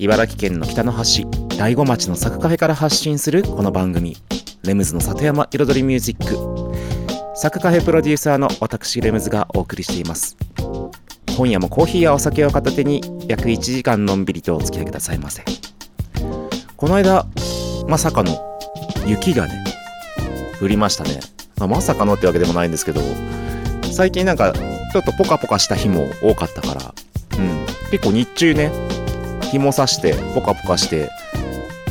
茨城県の北の端、大子町のサクカフェから発信するこの番組、レムズの里山彩りミュージック。サクカフェプロデューサーの私、レムズがお送りしています。今夜もコーヒーやお酒を片手に約1時間のんびりとお付き合いくださいませ。この間、まさかの雪がね、降りましたね。まあ、まさかのってわけでもないんですけど、最近なんかちょっとポカポカした日も多かったから、うん、結構日中ね、紐さして、ポカポカして、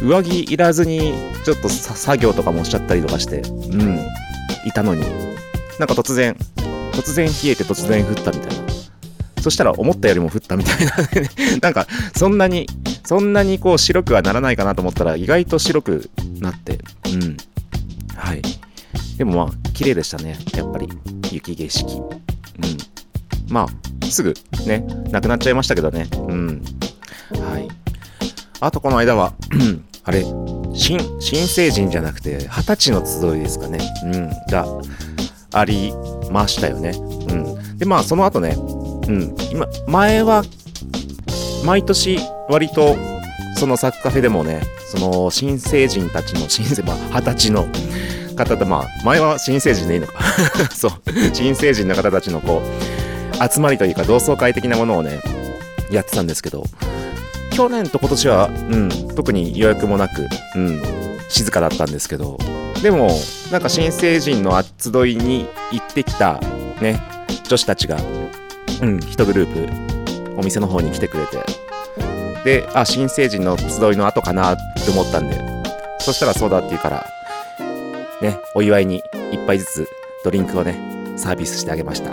上着いらずに、ちょっと作業とかもしちゃったりとかして、うん、いたのに、なんか突然、突然冷えて突然降ったみたいな。そしたら思ったよりも降ったみたいな なんか、そんなに、そんなにこう白くはならないかなと思ったら、意外と白くなって、うん。はい。でもまあ、綺麗でしたね。やっぱり、雪景色。うん。まあ、すぐね、なくなっちゃいましたけどね。うん。はい。あとこの間は あれ、新、新成人じゃなくて、二十歳の集いですかね。うん。がありましたよね。うん。で、まあ、その後ね、うん。今、前は、毎年、割と、そのサッカフェでもね、その新成人たちの、新成、まあ、二十歳の方と、まあ、前は新成人でいいのか そう、新成人の方たちのこう、集まりというか同窓会的なものをね、やってたんですけど、去年と今年は、うん、特に予約もなく、うん、静かだったんですけど、でも、なんか新成人の集いに行ってきた、ね、女子たちが、うん、一グループ、お店の方に来てくれて、で、あ、新成人の集いの後かなって思ったんで、そしたらそうだって言うから、ね、お祝いに一杯ずつドリンクをね、サービスしてあげました。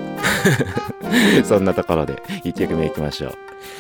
そんなところで1曲目いきましょう。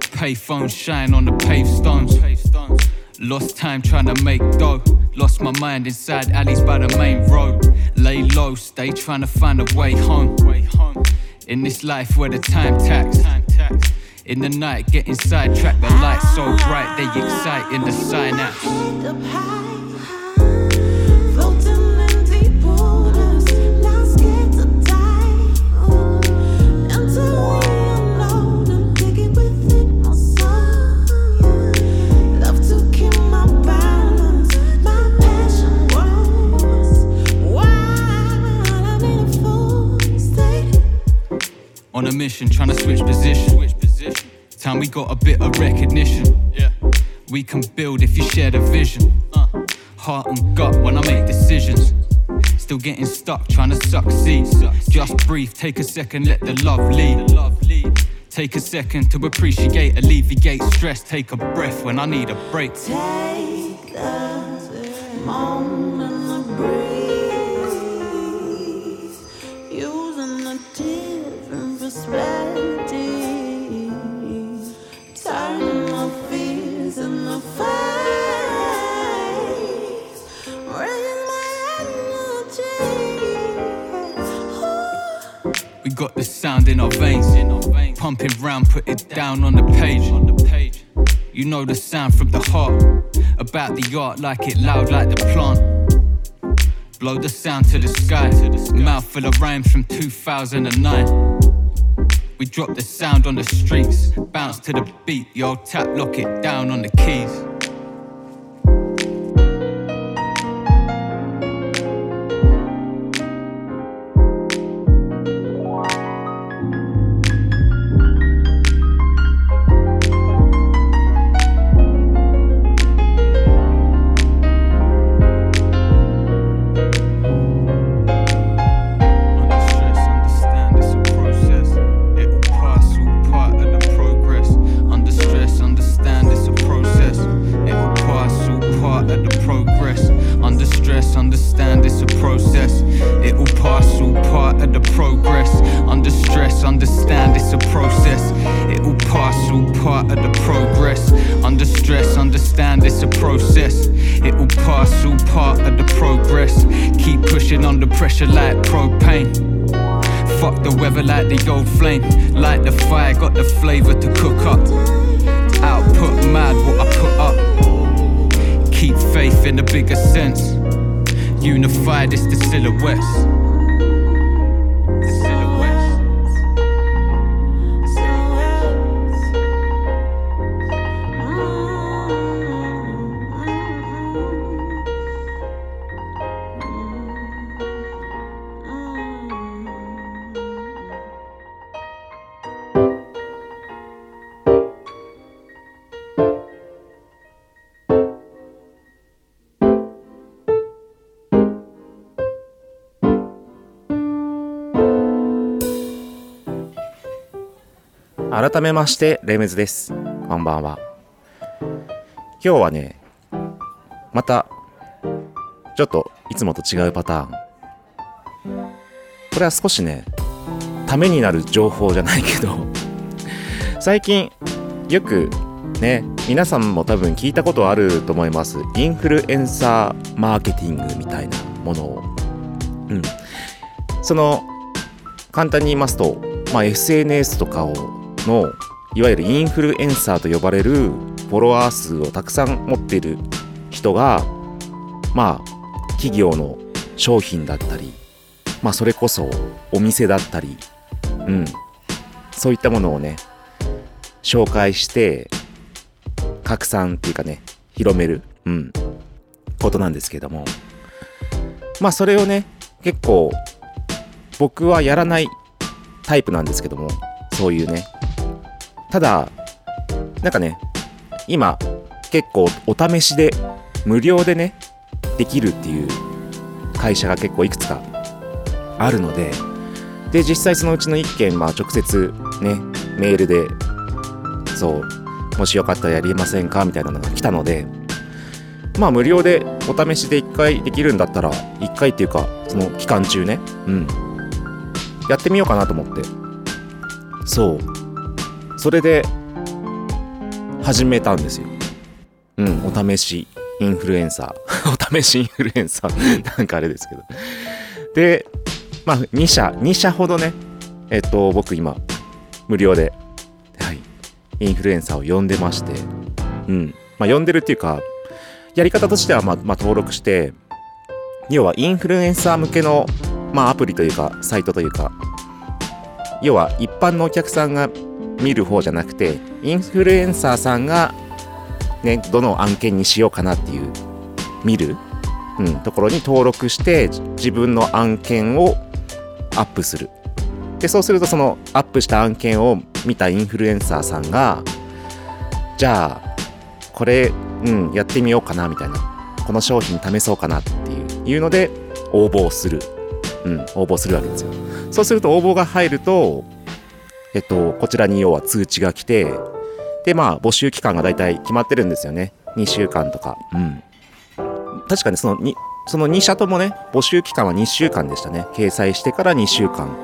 Payphone shine on the paved stones. Lost time trying to make dough. Lost my mind inside alleys by the main road. Lay low, stay trying to find a way home. In this life where the time tax. In the night, getting sidetracked. The lights so bright, they excite in the synapse. On a mission, trying to switch position. Time we got a bit of recognition. Yeah. We can build if you share the vision. Uh. Heart and gut when I make decisions. Still getting stuck, trying to succeed. Just breathe, take a second, let the love lead. Take a second to appreciate, alleviate stress. Take a breath when I need a break. Take got the sound in our veins, pumping round, put it down on the page. You know the sound from the heart, about the art, like it loud, like the plant. Blow the sound to the sky, mouth full of rhymes from 2009. We drop the sound on the streets, bounce to the beat, yo, tap, lock it down on the keys. 改めましてレメズです。こんばんは。今日はねまたちょっといつもと違うパターン。これは少しねためになる情報じゃないけど最近よくね皆さんも多分聞いたことあると思います。インフルエンサーマーケティングみたいなものを。うん。その簡単に言いますと、まあ、SNS とかをのいわゆるインフルエンサーと呼ばれるフォロワー数をたくさん持っている人がまあ企業の商品だったりまあそれこそお店だったりうん。そういったものをね紹介して拡散っていうかね広めるうん。ことなんですけども。まあそれをね結構僕はやらないタイプなんですけどもそういうねただなんかね今結構お試しで無料でねできるっていう会社が結構いくつかあるのでで実際そのうちの1件まあ直接ねメールでそうもしよかったらやりませんかみたいなのが来たのでまあ無料でお試しで1回できるんだったら1回っていうかその期間中ねうん。やってみようかなと思って。そう。それで始めたんですよ。うん。お試しインフルエンサー。お試しインフルエンサー。なんかあれですけど。でまあ2社2社ほどねえっと僕今無料ではい。インフルエンサーを呼んでまして。うん。まあ呼んでるっていうかやり方としてはまあ、まあ、登録して要はインフルエンサー向けのまあアプリというかサイトというか要は一般のお客さんが見る方じゃなくてインフルエンサーさんがねどの案件にしようかなっていう見る、うん、ところに登録して自分の案件をアップする。でそうするとそのアップした案件を見たインフルエンサーさんがじゃあこれ、うん、やってみようかなみたいなこの商品試そうかなっていういうので応募をする、うん、応募するわけですよ。そうすると応募が入るとえっとこちらに要は通知が来てでまあ募集期間が大体決まってるんですよね。2週間とか。うん。確かにそのにその2社ともね募集期間は2週間でしたね。掲載してから2週間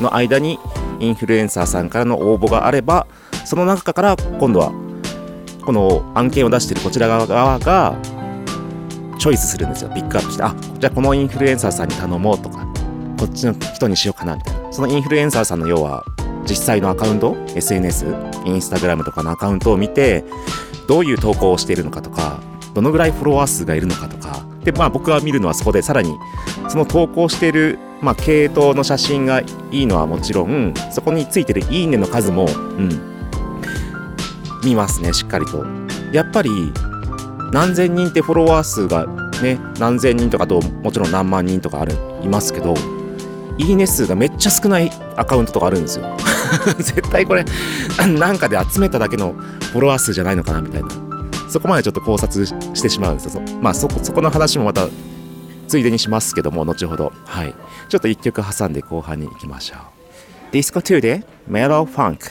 の間にインフルエンサーさんからの応募があればその中から今度はこの案件を出してるこちら側がチョイスするんですよ。ピックアップしてあじゃあこのインフルエンサーさんに頼もうとかこっちの人にしようかなみたいな。そのインフルエンサーさんの要は実際のアカウント SNS インスタグラムとかのアカウントを見てどういう投稿をしているのかとかどのぐらいフォロワー数がいるのかとかでまあ僕が見るのはそこでさらにその投稿しているまあ系統の写真がいいのはもちろんそこについてるいいねの数もうん見ますねしっかりと。やっぱり何千人ってフォロワー数がね何千人とかともちろん何万人とかあるいますけどいいね数がめっちゃ少ないアカウントとかあるんですよ。絶対これなんかで集めただけのフォロワー数じゃないのかなみたいな。そこまでちょっと考察してしまうんですよ。まあそこそこの話もまたついでにしますけども後ほど。はい。ちょっと1曲挟んで後半に行きましょう。ディスコ2でメロファンク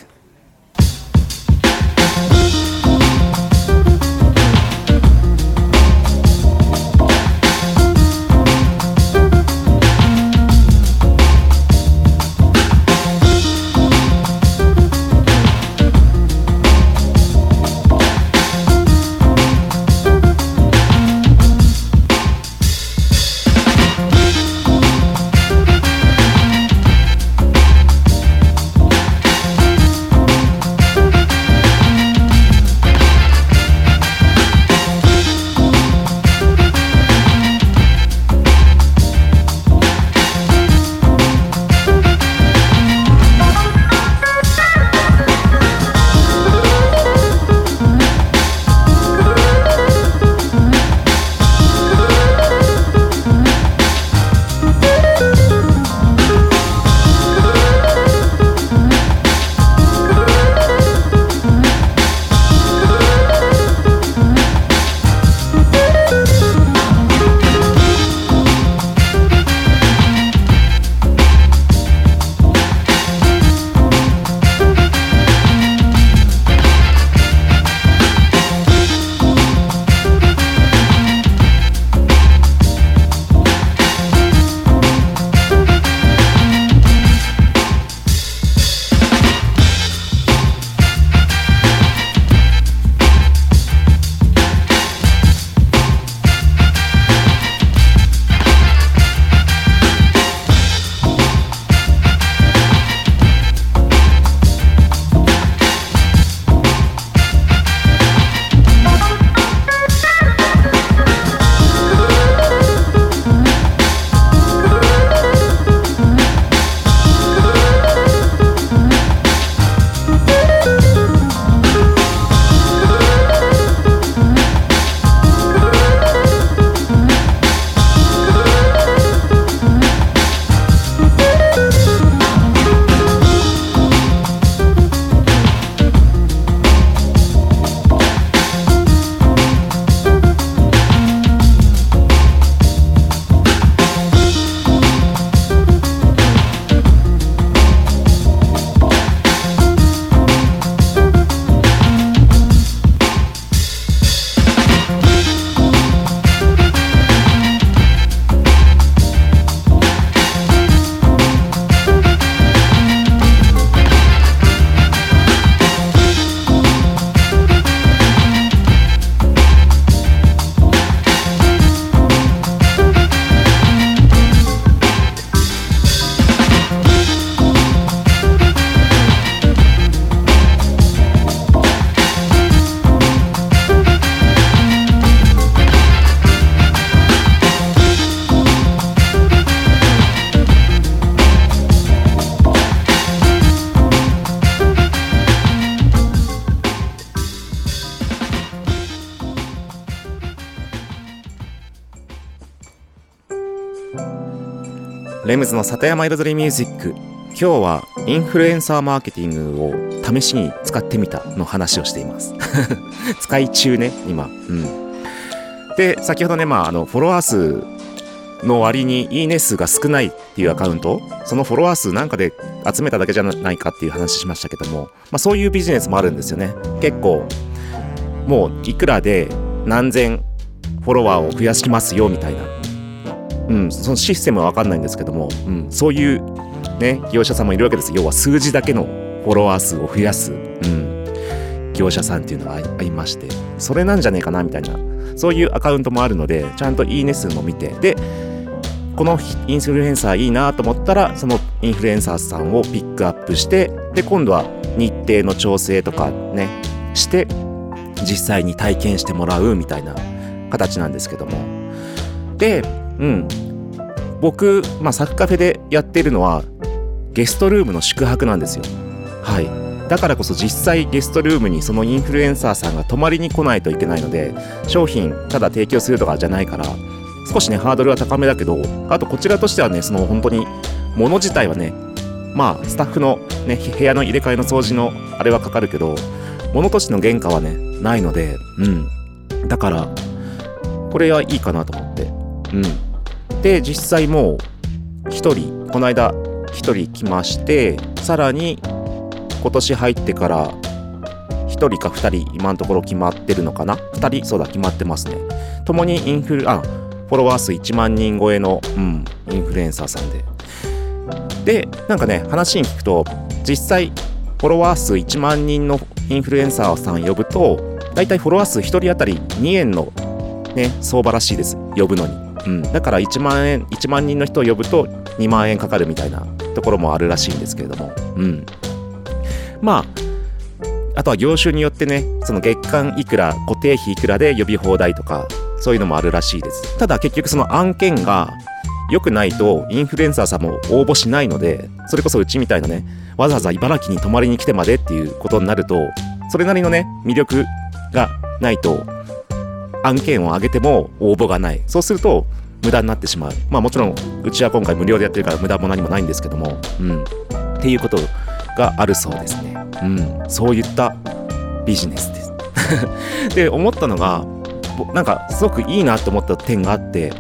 レムズの里山彩りミュージック。今日はインフルエンサーマーケティングを試しに使ってみたの話をしています。使い中ね今。うん。で先ほどねまああのフォロワー数の割にいいね数が少ないっていうアカウント。そのフォロワー数なんかで集めただけじゃないかっていう話しましたけども、まあ、そういうビジネスもあるんですよね。結構もういくらで何千フォロワーを増やしますよみたいな。うん、そのシステムは分かんないんですけども、うん、そういうね業者さんもいるわけです。要は数字だけのフォロワー数を増やす、うん、業者さんっていうのがありましてそれなんじゃねえかなみたいなそういうアカウントもあるのでちゃんといいね数も見てでこのインフルエンサーいいなと思ったらそのインフルエンサーさんをピックアップしてで今度は日程の調整とかねして実際に体験してもらうみたいな形なんですけども。でうん。僕、まあ、サクカフェでやってるのはゲストルームの宿泊なんですよ。はい。だからこそ実際ゲストルームにそのインフルエンサーさんが泊まりに来ないといけないので商品ただ提供するとかじゃないから少しねハードルは高めだけどあとこちらとしてはねその本当に物自体はねまあスタッフのね部屋の入れ替えの掃除のあれはかかるけど物としての原価はねないのでうん。だからこれはいいかなと思って。うん。で実際もう1人この間1人来ましてさらに今年入ってから1人か2人今のところ決まってるのかな？2人そうだ決まってますね。共にインフルあフォロワー数1万人超えの、うん、インフルエンサーさんで。でなんかね話に聞くと実際フォロワー数1万人のインフルエンサーさん呼ぶとだいたいフォロワー数1人当たり2円のね相場らしいです。呼ぶのに、うん、だから1万円1万人の人を呼ぶと2万円かかるみたいなところもあるらしいんですけれども。うん。まああとは業種によってねその月間いくら固定費いくらで呼び放題とかそういうのもあるらしいです。ただ結局その案件が良くないとインフルエンサーさんも応募しないのでそれこそうちみたいなねわざわざ茨城に泊まりに来てまでっていうことになるとそれなりのね魅力がないと案件を上げても応募がない。そうすると無駄になってしまう。まあもちろんうちは今回無料でやってるから無駄も何もないんですけどもうん。っていうことがあるそうですね。うん。そういったビジネスです。で思ったのがなんかすごくいいなと思った点があって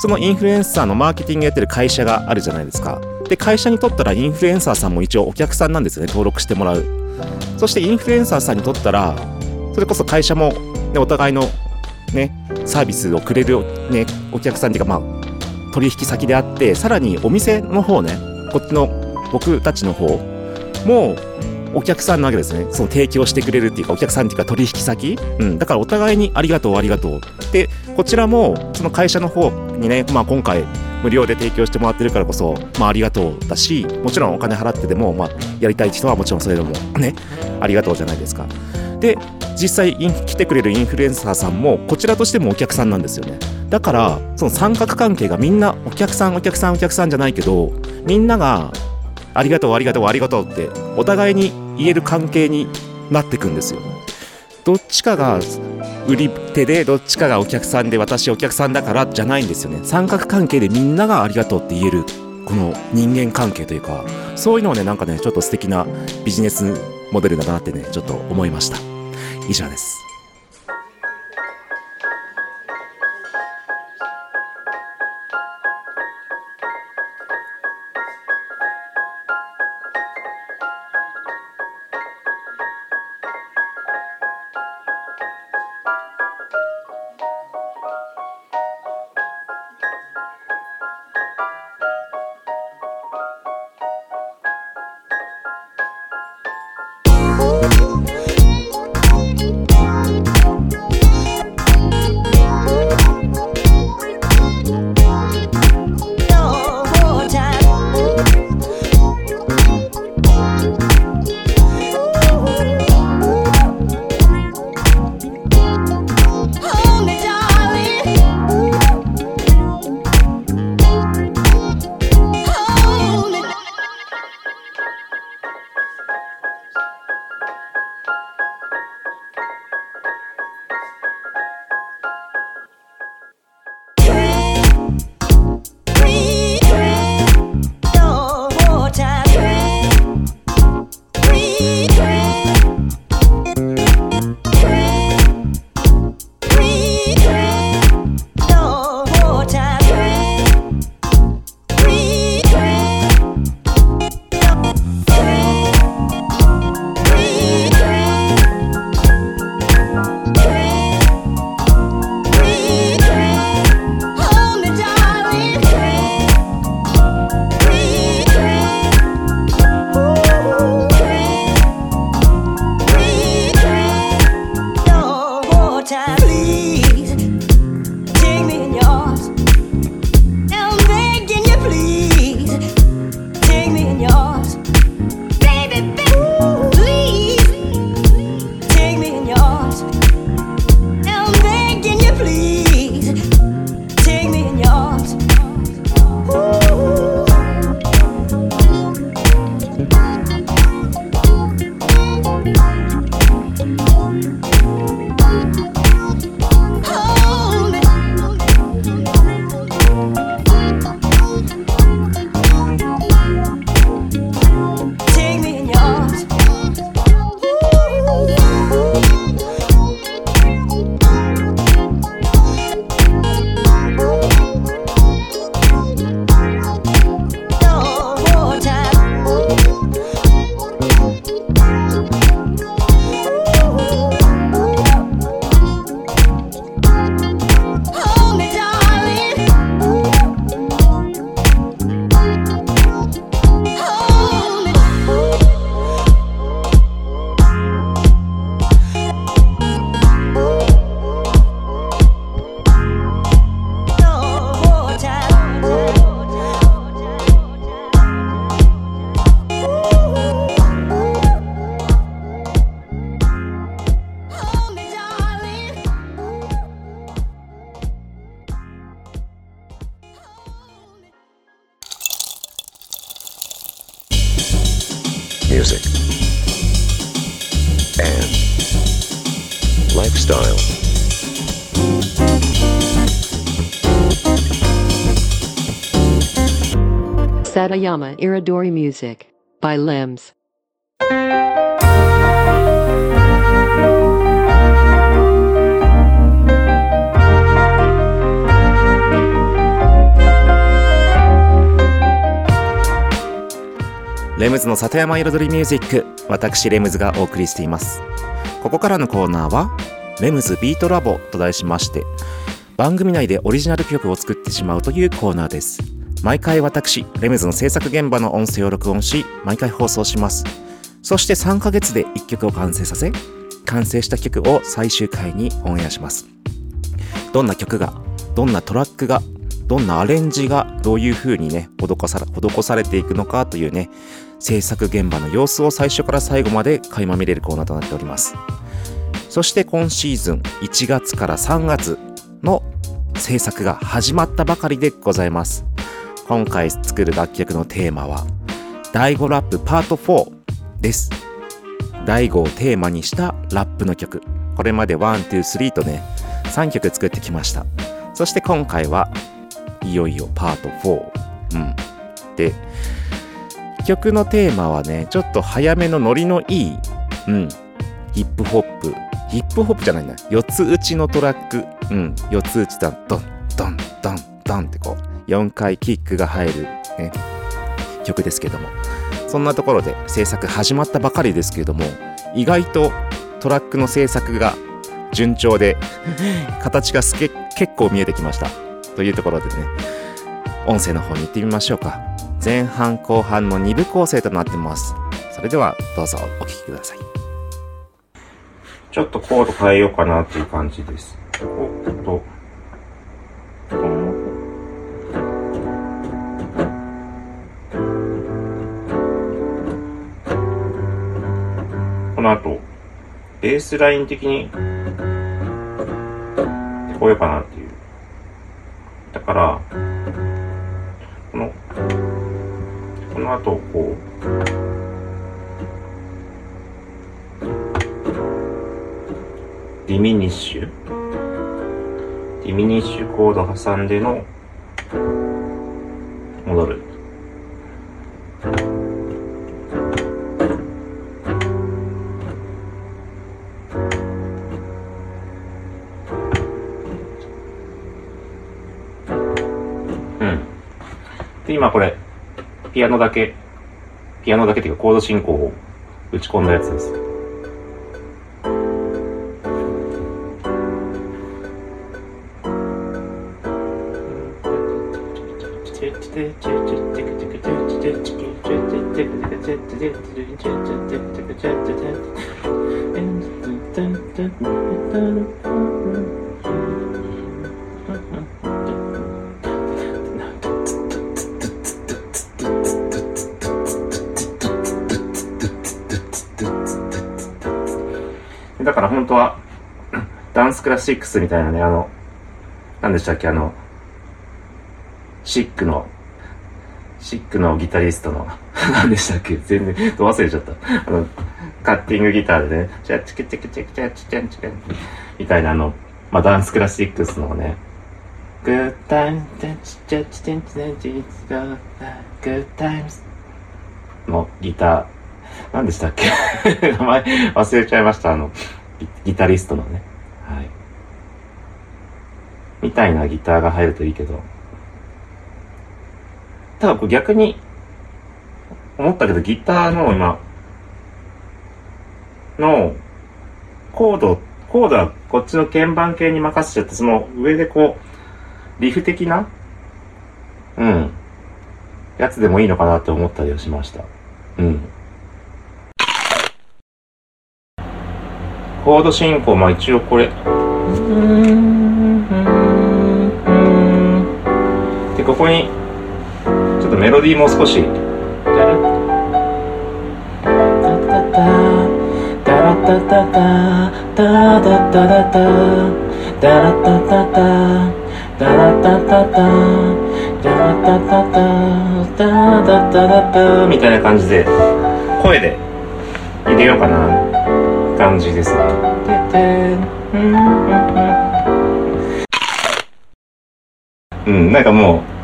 そのインフルエンサーのマーケティングやってる会社があるじゃないですか。で会社にとったらインフルエンサーさんも一応お客さんなんですよね。登録してもらう。そしてインフルエンサーさんにとったらそれこそ会社も、ね、お互いのねサービスをくれる、ね、お客さんっていうかまあ取引先であってさらにお店の方ねこっちの僕たちの方もお客さんなわけですね。その提供してくれるっていうかお客さんっていうか取引先、うん、だからお互いにありがとうありがとう。でこちらもその会社の方にね、まあ、今回無料で提供してもらってるからこそ、まあ、ありがとうだしもちろんお金払ってでも、まあ、やりたい人はもちろんそれでもねありがとうじゃないですか。で実際来てくれるインフルエンサーさんもこちらとしてもお客さんなんですよね。だからその三角関係がみんなお客さんお客さんお客さんじゃないけどみんながありがとうありがとうありがとうってお互いに言える関係になってくんですよ。どっちかが売り手でどっちかがお客さんで私お客さんだからじゃないんですよね。三角関係でみんながありがとうって言えるこの人間関係というかそういうのをねなんかねちょっと素敵なビジネスモデルだなってねちょっと思いました。以上です。Satayama Iridori Music by Limbs. レムズの里山彩りミュージック私レムズがお送りしていますここからのコーナーはレムズビートラボと題しまして番組内でオリジナル曲を作ってしまうというコーナーです毎回私レムズの制作現場の音声を録音し毎回放送します。そして3ヶ月で1曲を完成させ完成した曲を最終回にオンエアします。どんな曲がどんなトラックがどんなアレンジがどういう風にね施され施されていくのかというね制作現場の様子を最初から最後まで垣間見れるコーナーとなっております。そして今シーズン1月から3月の制作が始まったばかりでございます。今回作る楽曲のテーマは第5ラップパート4です。第5をテーマにしたラップの曲。これまで123とね3曲作ってきました。そして今回はいよいよパート4うん。で曲のテーマはねちょっと早めのノリのいいうん。ヒップホップ。ヒップホップじゃないな。四つ打ちのトラック。うん。四つ打ちだ。ドンドンドンドンってこう。4回キックが入る、ね、曲ですけども。そんなところで制作始まったばかりですけれども意外とトラックの制作が順調で 形がすけ結構見えてきました。というところでね音声の方に行ってみましょうか。前半後半の2部構成となってます。それではどうぞお聴きください。ちょっとコード変えようかなっていう感じです。おっとこの後ベースライン的にこうようかなっていう。だからこのこの後こうディミニッシュ？ディミニッシュコード挟んでの戻る。今これピアノだけピアノだけっていうかコード進行を打ち込んだやつです。6みたいなね、あの、何でしたっけ、あの、 Chic の、 Chic のギタリストの、何でしたっけ全然、忘れちゃった。あの、カッティングギターでね、チャチクチャクチャクチャチャチャみたいなあの、まあ、ダンスクラシックスのね、 Good Times、チャチチンチチンチンチ Good Timesのギター、何でしたっけ名前忘れちゃいました、あの、ギタリストのね。みたいなギターが入るといいけど。ただこれ逆に、思ったけどギターの今、の、コード、コードはこっちの鍵盤系に任せちゃって、その上でこう、リフ的なうん。やつでもいいのかなって思ったりはしました。うん。コード進行、まあ一応これ。ここに、ちょっとメロディーも少し。みたいな感じで、声で入れようかな感じですね。うん、なんかもう、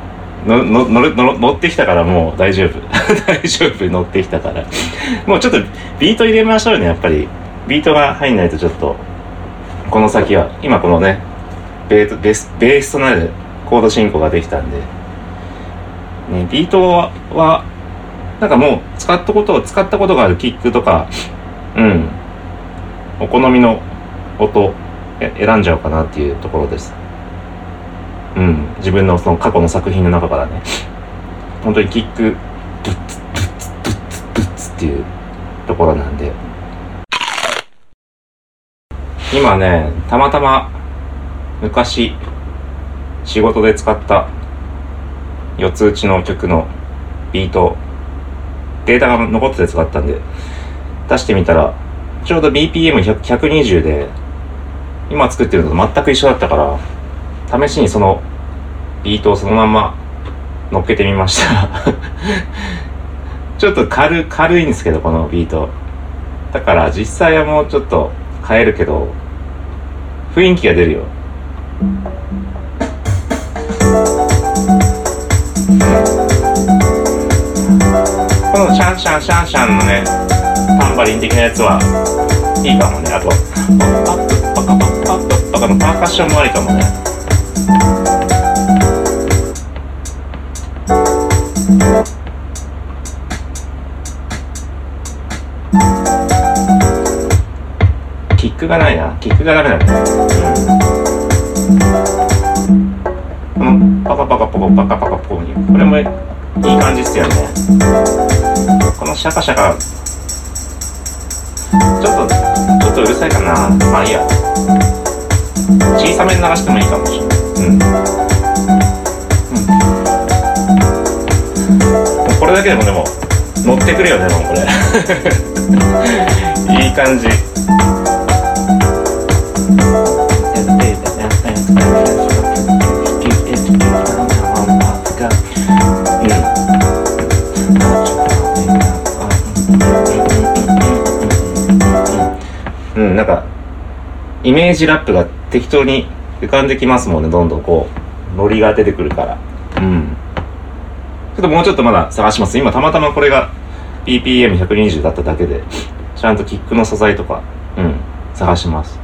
のの乗る乗る乗ってきたからもう大丈夫。大丈夫、乗ってきたから。もうちょっとビート入れましょうね、やっぱり。ビートが入んないとちょっと、この先は、今このね、ベートベースベースとなるコード進行ができたんで、ね、ビートは、はなんかもう使ったことを、使ったことがあるキックとか、うん、お好みの音選んじゃおうかなっていうところです。うん、自分のその過去の作品の中からね、本当にキック、ブッツ、ブッツ、ブッツ、ブッツっていうところなんで、今ね、たまたま昔仕事で使った四つ打ちの曲のビート、データが残ってて使ったんで、出してみたら、ちょうど BPM120 で、今作ってるのと全く一緒だったから、試しにそのビートをそのまま乗っけてみました。ちょっと軽、軽いんですけど、このビート。だから実際はもうちょっと変えるけど、雰囲気が出るよ。このシャンシャンシャンシャンのね、タンバリン的なやつはいいかもね。あと、パッパッパカパッパッパッパカのパーカッションもありかもね。キックがないな。キックがダメだね。うん。このパカパカパカパカパカポコに。これもいい感じっすよね。このシャカシャカ。ちょっと、ちょっとうるさいかな。まあいいや。小さめに流してもいいかもしれない。うん。これだけでもでも、乗ってくるよね、もうこれ。いい感じ。うん、うん、なんか、イメージラップが適当に浮かんできますもんね、どんどんこう、ノリが出てくるから。うん。ちょっともうちょっとまだ探します。今たまたまこれが BPM120 だっただけで、ちゃんとキックの素材とか、うん、探します。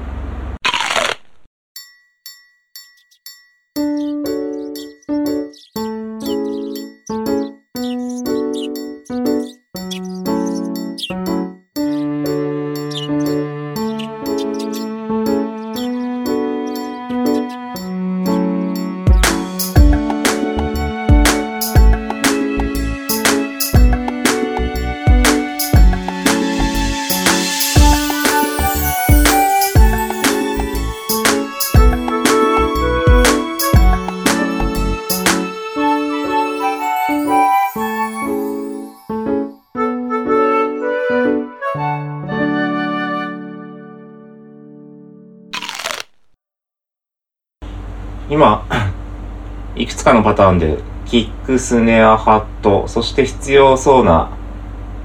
のパターンで、キック、スネア、ハット、そして必要そうな、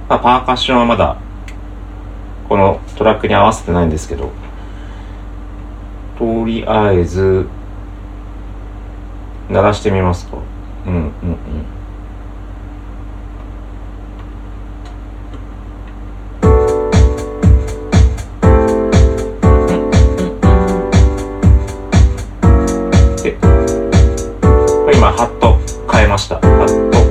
まあ、パーカッションはまだ、このトラックに合わせてないんですけど、とりあえず、鳴らしてみますか。うん、うん、うん。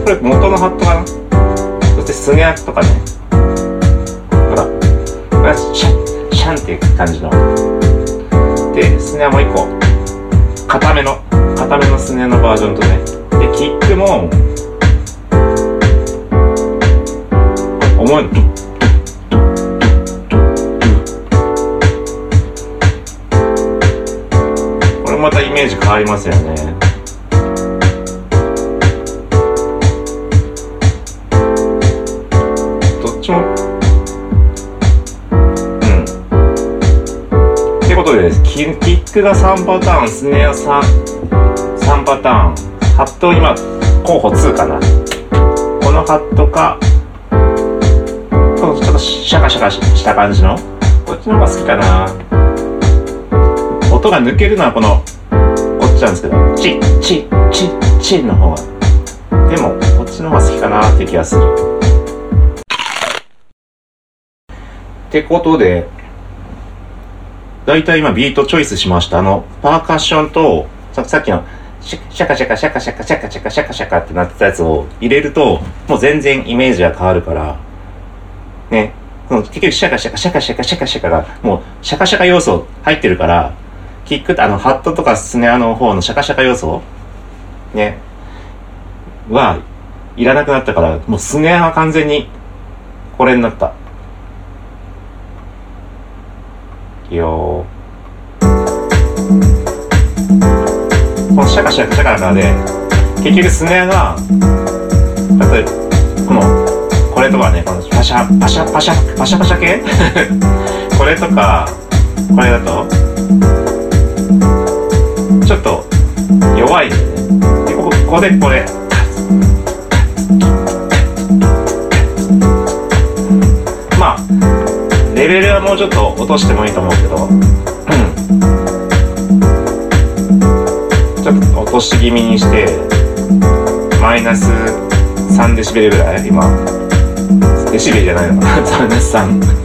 これ元のハットかなそしてスネアとかね。ほら。これはシャン、シャンっていう感じの。で、スネアもう一個。硬めの、硬めのスネアのバージョンとね。で、キックも、重いの。これまたイメージ変わりますよね。クが3パターン、スネア 3, 3パターン、ハット今、候補2かな。このハットか、このちょっとシャカシャカした感じの。こっちの方が好きかな。音が抜けるのはこのこっちなんですけど。チッチッチッチッの方が。でもこっちの方が好きかなって気がする。ってことでだいたい今ビートチョイスしました。あのパーカッションとさっきのシャシャカシャカシャカシャカシャカシャカシャカシャカってなってたやつを入れるともう全然イメージが変わるからね。その結局シャカシャカシャカシャカシャカシャカがもうシャカシャカ要素入ってるからキックあのハットとかスネアの方のシャカシャカ要素ね。はいらなくなったからもうスネアは完全にこれになったいいよこのシャカシャカシャカので結局スネアが例えばこのこれとかねこのパシャパシャパシャパシャパシャ系？これとかこれだとちょっと弱いんだよね。でここここでこれ。レベルはもうちょっと落としてもいいと思うけど。ちょっと落とし気味にしてマイナス3デシベルぐらい今。デシベルじゃないのかな。マイナス3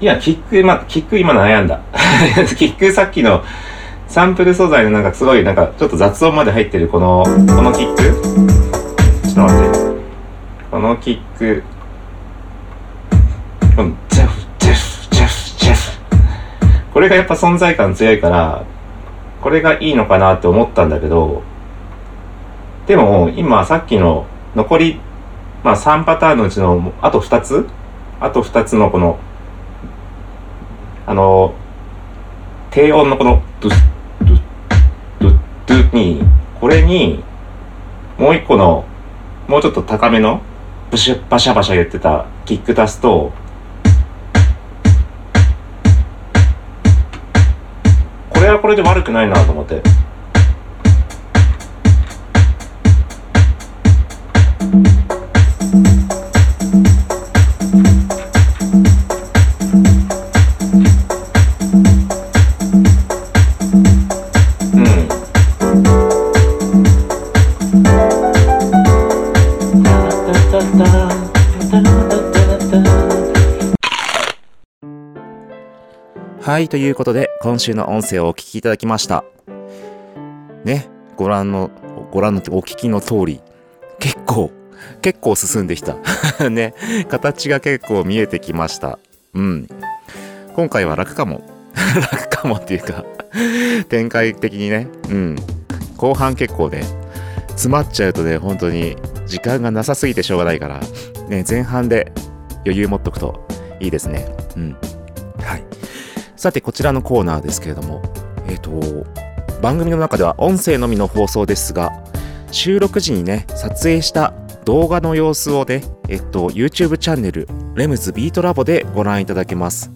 いやキック今キック今悩んだ。キックさっきのサンプル素材のなんかすごいなんかちょっと雑音まで入ってるこのこのキック。ちょっと待って。このキック。このジェフジェフジェフジェフ。これがやっぱ存在感強いからこれがいいのかなって思ったんだけどでも今さっきの残りまあ3パターンのうちのあと2つ？あと2つのこのあの低音のこのドゥッドゥドゥドゥにこれにもう一個のもうちょっと高めのブシュバシャバシャ言ってたキック足すとこれはこれで悪くないなと思って。うんはい、ということで、今週の音声をお聞きいただきました。ね、ご覧の、ご覧の、お聞きの通り、結構、結構進んできた。ね、形が結構見えてきました。うん。今回は楽かも。楽かもっていうか、展開的にね、うん。後半結構ね、詰まっちゃうとね、本当に時間がなさすぎてしょうがないから、ね、前半で余裕持っとくといいですね。うん。はい。さて、こちらのコーナーですけれども、えっ、と、番組の中では音声のみの放送ですが、収録時にね、撮影した動画の様子をね、えっと、YouTube チャンネル、レムズビートラボでご覧いただけます。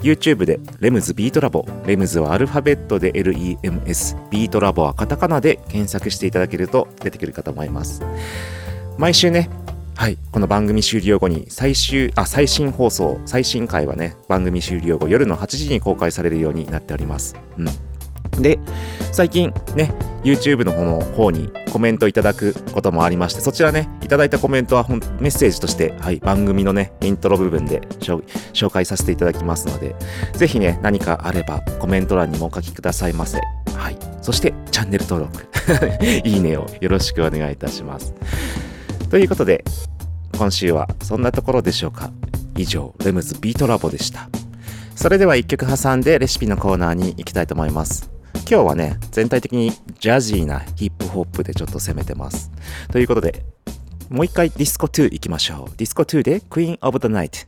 YouTube でレムズビートラボ、レムズはアルファベットで LEMS、ビートラボはカタカナで検索していただけると出てくるかと思います。毎週ね、はい、この番組終了後に最終、あ、最新放送、最新回はね、番組終了後夜の8時に公開されるようになっております。うん。で、最近ね、YouTube の方の方にコメントいただくこともありまして、そちらね、いただいたコメントはほんメッセージとして、はい、番組のね、イントロ部分で紹介させていただきますので、ぜひね、何かあればコメント欄にもお書きくださいませ。はい。そして、チャンネル登録、いいねをよろしくお願いいたします。ということで、今週はそんなところでしょうか。以上、レムズビートラボでした。それでは一曲挟んでレシピのコーナーに行きたいと思います。今日はね、全体的にジャジーなヒップホップでちょっと攻めてます。ということで、もう一回ディスコ2行きましょう。ディスコ2で Queen of the Night。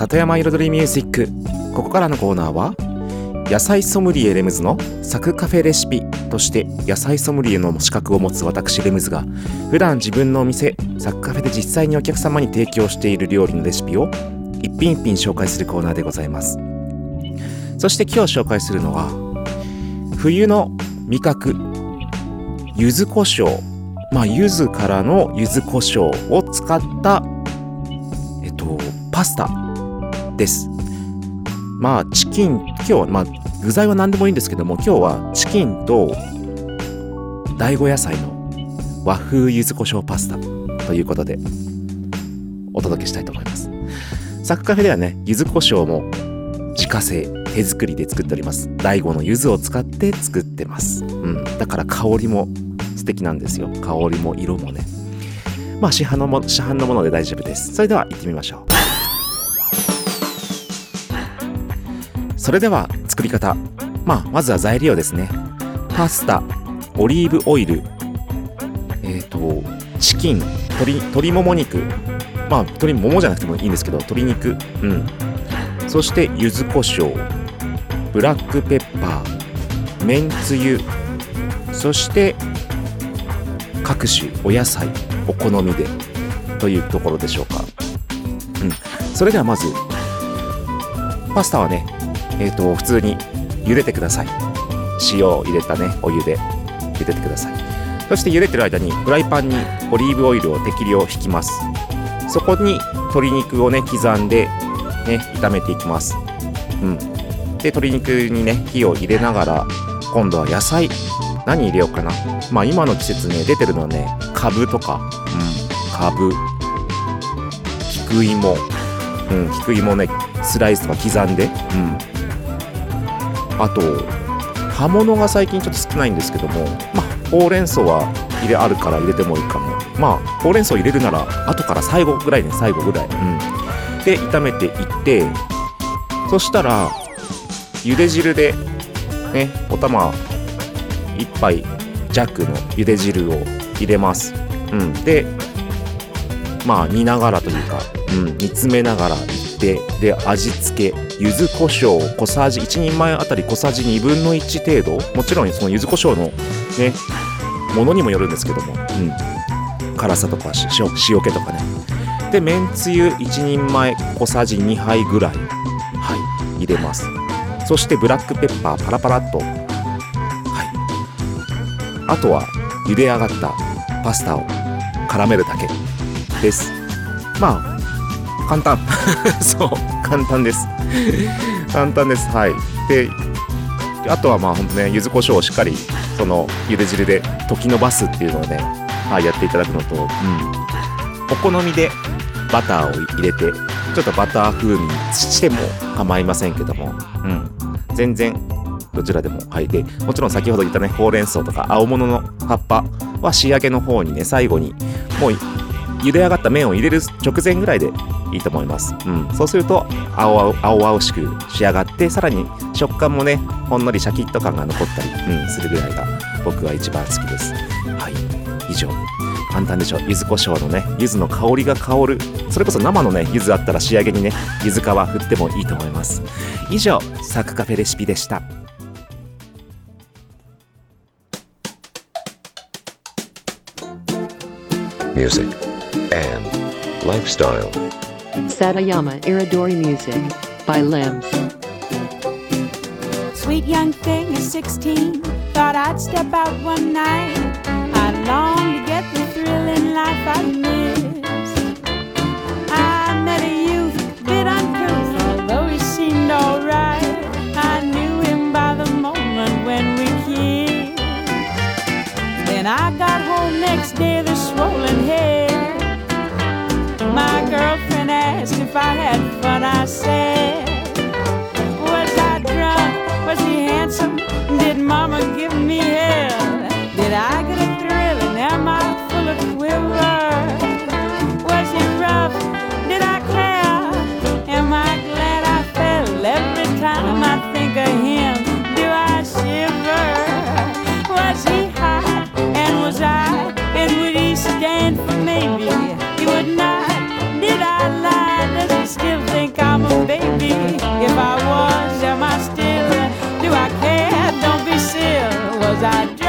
里山彩りミュージック。ここからのコーナーは野菜ソムリエレムズのサクカフェレシピとして野菜ソムリエの資格を持つ私レムズが普段自分のお店サクカフェで実際にお客様に提供している料理のレシピを一品一品紹介するコーナーでございます。そして今日紹介するのは冬の味覚柚子胡椒。まあ柚子からの柚子胡椒を使ったえっとパスタ。です。まあチキン今日はまあ具材は何でもいいんですけども今日はチキンと大悟野菜の和風柚子胡椒パスタということでお届けしたいと思います。サクカフェではね柚子胡椒も自家製手作りで作っております。大悟の柚子を使って作ってます。うん。だから香りも素敵なんですよ。香りも色もね。まあ市販のも市販のもので大丈夫です。それでは行ってみましょう。それでは作り方。まあまずは材料ですね。パスタオリーブオイル。えっ、とチキン鶏鶏もも肉。まあ鶏ももじゃなくてもいいんですけど鶏肉。うん。そして柚子胡椒。ブラックペッパー。めんつゆ。そして各種お野菜。お好みで。というところでしょうか。うん。それではまずパスタはねえっ、と普通に茹でてください。塩を入れたねお湯で茹でてください。そして茹でてる間にフライパンにオリーブオイルを適量引きます。そこに鶏肉をね刻んでね炒めていきます。うん。で鶏肉にね火を入れながら今度は野菜何入れようかな。まあ今の季節ね出てるのはねカブとか。うん。カブ。菊芋。うん。菊芋ねスライスとか刻んで。うん。あと葉物が最近ちょっと少ないんですけどもまあほうれん草は入れあるから入れてもいいかも。まあほうれん草入れるなら後から最後ぐらいね最後ぐらい。うん。で炒めていってそしたら茹で汁でねお玉1杯弱の茹で汁を入れます。うん。でまあ煮ながらというか、うん、煮詰めながらいてで味付け柚子胡椒小さじ1人前あたり小さじ1分の1程度。もちろんその柚子胡椒のねものにもよるんですけども、うん、辛さとか塩塩気とかね。でめんつゆ1人前小さじ2杯ぐらい。はい。入れます。そしてブラックペッパーパラパラっと。はい。あとは茹で上がったパスタを絡めるだけです。まあ簡単。そう。簡単です。簡単です。はい。であとはまあほんとね柚子胡椒をしっかりその茹で汁で溶き伸ばすっていうのをね、はい、やっていただくのと、うん、お好みでバターを入れてちょっとバター風味しても構いませんけども、うん、全然どちらでもはい。でもちろん先ほど言ったねほうれん草とか青物の葉っぱは仕上げの方にね最後にもう茹で上がった麺を入れる直前ぐらいでいいと思います、うん、そうすると青々青しく仕上がってさらに食感もねほんのりシャキッと感が残ったり、うん、するぐらいが僕は一番好きです。はい。以上。簡単でしょ。う柚子胡椒のね柚子の香りが香る。それこそ生のね柚子あったら仕上げにね柚子皮振ってもいいと思います。以上サクカフェレシピでした。Music, and lifestyle. Satayama Iridori Music by Limbs. Sweet young thing is 16. Thought I'd step out one night. I long to get the thrill in life I missed. I met a youth, bit uncouth, although he seemed alright. I knew him by the moment when we kissed. Then I got home next day, the swollen head. My girlfriend asked if I had fun. I said, Was I drunk? Was he handsome? Did mama give me hell? Did I get a I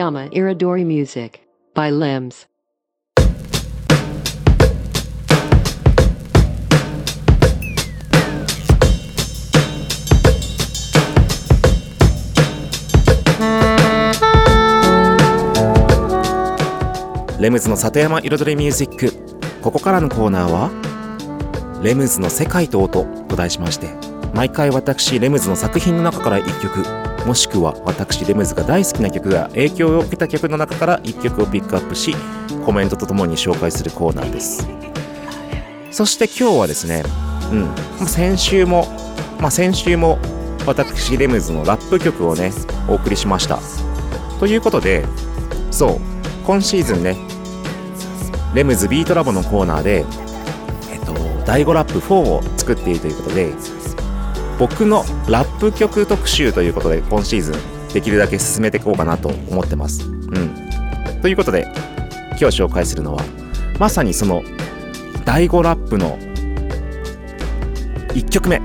Yama Iridori Music by Limbs. レムズの里山彩りミュージックここからのコーナーは「レムズの世界と音」と題しまして毎回私レムズの作品の中から1曲もしくは私レムズが大好きな曲が影響を受けた曲の中から1曲をピックアップしコメントとともに紹介するコーナーです。そして今日はですねうん先週もまあ先週も私レムズのラップ曲をねお送りしました。ということでそう今シーズンねレムズビートラボのコーナーで、えっと、第5ラップ4を作っているということで、僕のラップ曲特集ということで、今シーズン、できるだけ進めていこうかなと思ってます。うん。ということで、今日紹介するのは、まさにその、第5ラップの1曲目。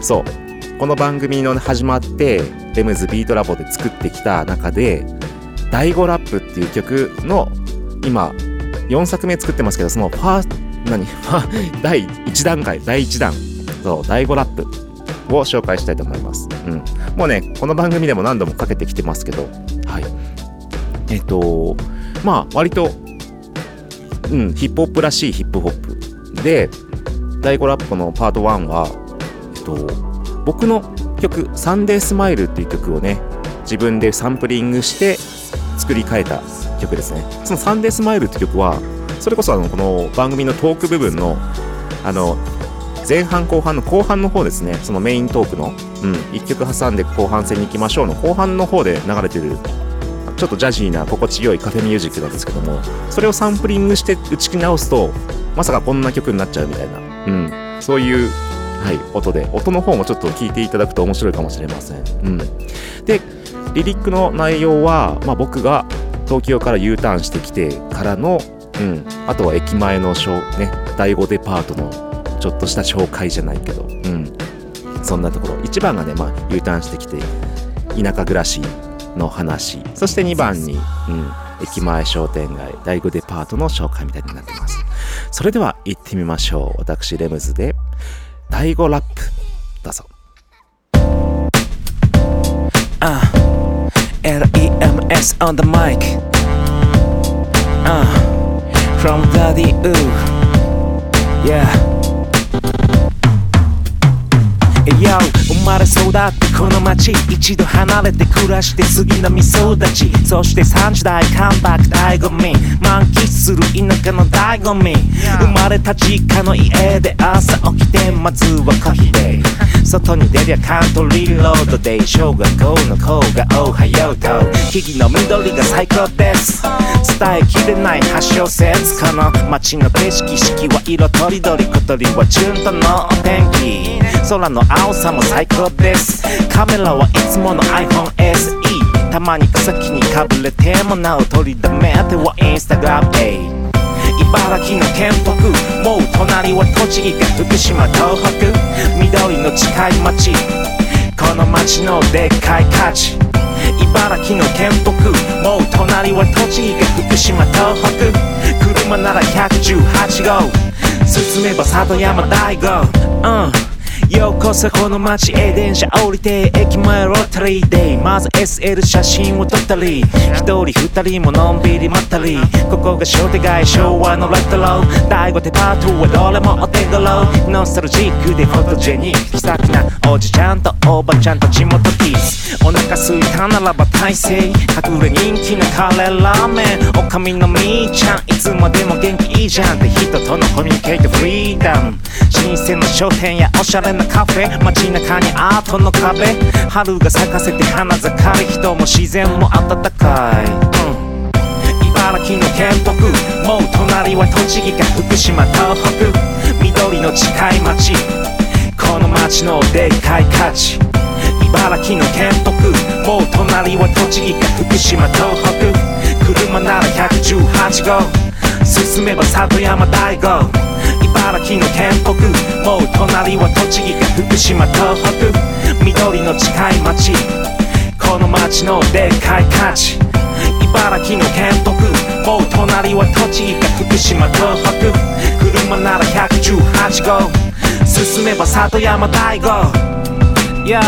そう。この番組の始まって、レムズビートラボで作ってきた中で、第5ラップっていう曲の今4作目作ってますけどそのファー何？第1段階第1弾そう第5ラップを紹介したいと思います、うん、もうねこの番組でも何度もかけてきてますけど。はい。えっとまあ割とうんヒップホップらしいヒップホップ。で第5ラップのパート1はえっと僕の曲「サンデースマイル」っていう曲をね自分でサンプリングして作り変えた曲ですね。その「サンデースマイル」って曲はそれこそあのこの番組のトーク部分のあの前半後半の後半の方ですね。そのメイントークの、うん、1曲挟んで後半戦に行きましょうの後半の方で流れてるちょっとジャジーな心地よいカフェミュージックなんですけどもそれをサンプリングして打ち直すとまさかこんな曲になっちゃうみたいな、うん、そういう、はい、音で音の方もちょっと聞いていただくと面白いかもしれません、うん、でリリックの内容は、まあ、僕が東京から U ターンしてきてからの、うん、あとは駅前のショー、ね、第5デパートのちょっとした紹介じゃないけど、うん、そんなところ。1番がね、まあ、U ターンしてきて田舎暮らしの話。そして2番に、うん、駅前商店街。第5デパートの紹介みたいになってます。それでは行ってみましょう。私レムズで第5ラップどうぞ。Uh, LEMS on the mic. Uh, From Daddy Ooh. Yeah. out. 生まれ育ってこの街一度離れて暮らして杉並育ち。そして30代カンバック醍醐味。満喫する田舎の醍醐味。生まれた実家の家で朝起きてまずはコーヒー。で外に出りゃカントリーロードで小学校の子がおはようと木々の緑が最高です。伝えきれない発祥説この街の景色四季は色とりどり小鳥はチュンとのお天気。空の青さも最高です。カメラはいつもの iPhone SE たまに草木にかぶれてもなお取りだめ。てはインスタグラム。で茨城の県北。もう隣は栃木か福島東北。緑の近い町。この町のでっかい価値。茨城の県北。もう隣は栃木か福島東北。車なら118号。進めば里山大悟うん。ようこそこの街へ電車降りて駅前ロータリーでまず SL 写真を撮ったり一人二人ものんびり待ったり。ここが商店街昭和のレトロ第5デパートはどれもお手頃。ノスタルジックでフォトジェニック気さくなおじちゃんとおばちゃんと地元キスお腹すいたならば大勢隠れ人気のカレーラーメン。おかみのみーちゃん。いつまでも元気いいじゃん。って人とのコミュニケートフリーダム。新鮮な商店やおしゃれなカフェ街中にアートの壁。春が咲かせて花盛り。人も自然も暖かい、うん。茨城の県北。もう隣は栃木か福島東北緑の近い町この町のでっかい価値。茨城の県北。もう隣は栃木か福島東北車なら118号。進めば里山大悟茨城の県北もう隣は栃木か福島東北。緑の近い町この町のでっかい価値。茨城の県北もう隣は栃木か福島東北。車なら118号。進めば里山大悟 Yeah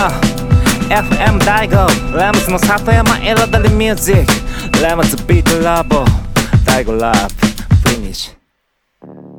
FM 大悟ラムズの里山彩りミュージックラムズビートラボ。大子ラップフィニッシュ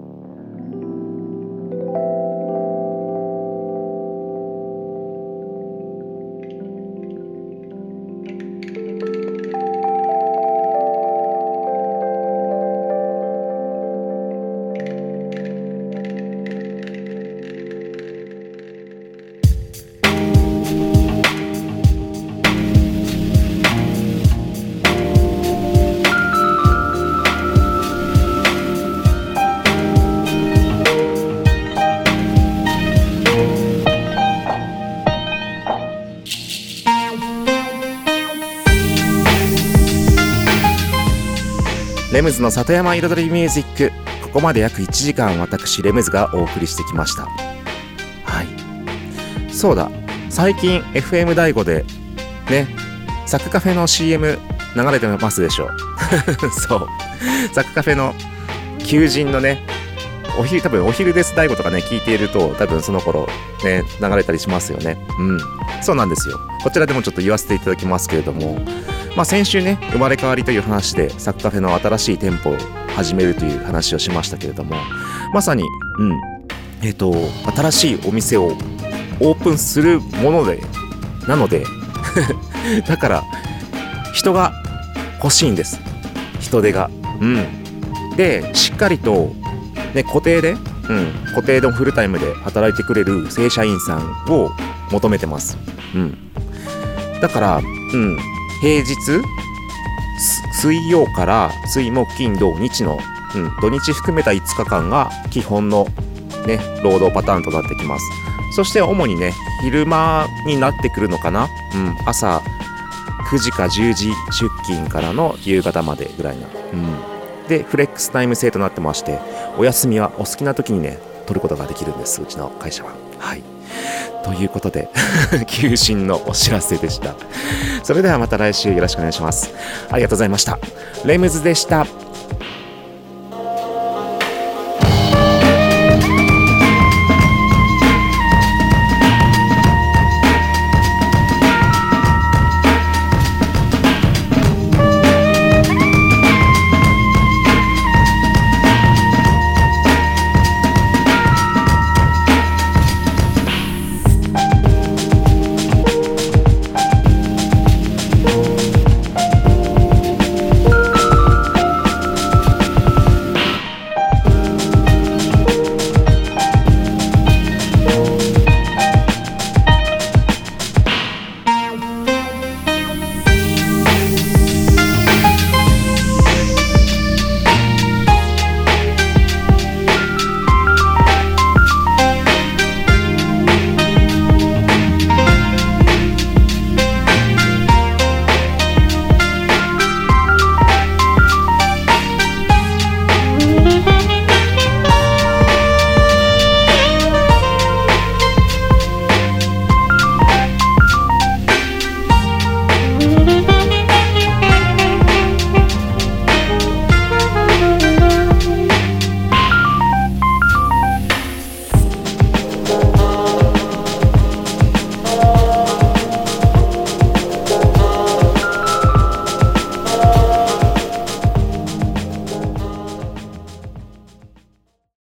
レムズの里山彩りミュージック。ここまで約1時間私レムズがお送りしてきました。はい。そうだ。最近 FM 第5でねサクカフェの CM 流れてますでしょ。そう。サクカフェの求人のねお昼多分お昼です大悟とかね聞いていると多分その頃ね流れたりしますよね。うん。そうなんですよ。こちらでもちょっと言わせていただきますけれども。まあ、先週ね生まれ変わりという話でサクカーフェの新しい店舗を始めるという話をしましたけれどもまさにうんえっ、と新しいお店をオープンするものでなので だから人が欲しいんです。人手が。うん。でしっかりと、ね、固定で、うん、固定でフルタイムで働いてくれる正社員さんを求めてます。うん。だからうん平日水曜から水木金土日の、うん、土日含めた5日間が基本のね労働パターンとなってきます。そして主にね昼間になってくるのかな、うん、朝9時か10時出勤からの夕方までぐらいな、うん、でフレックスタイム制となってましてお休みはお好きな時にね取ることができるんですうちの会社は。はい。ということで 求心のお知らせでした。それではまた来週よろしくお願いします。ありがとうございました。レムズでした。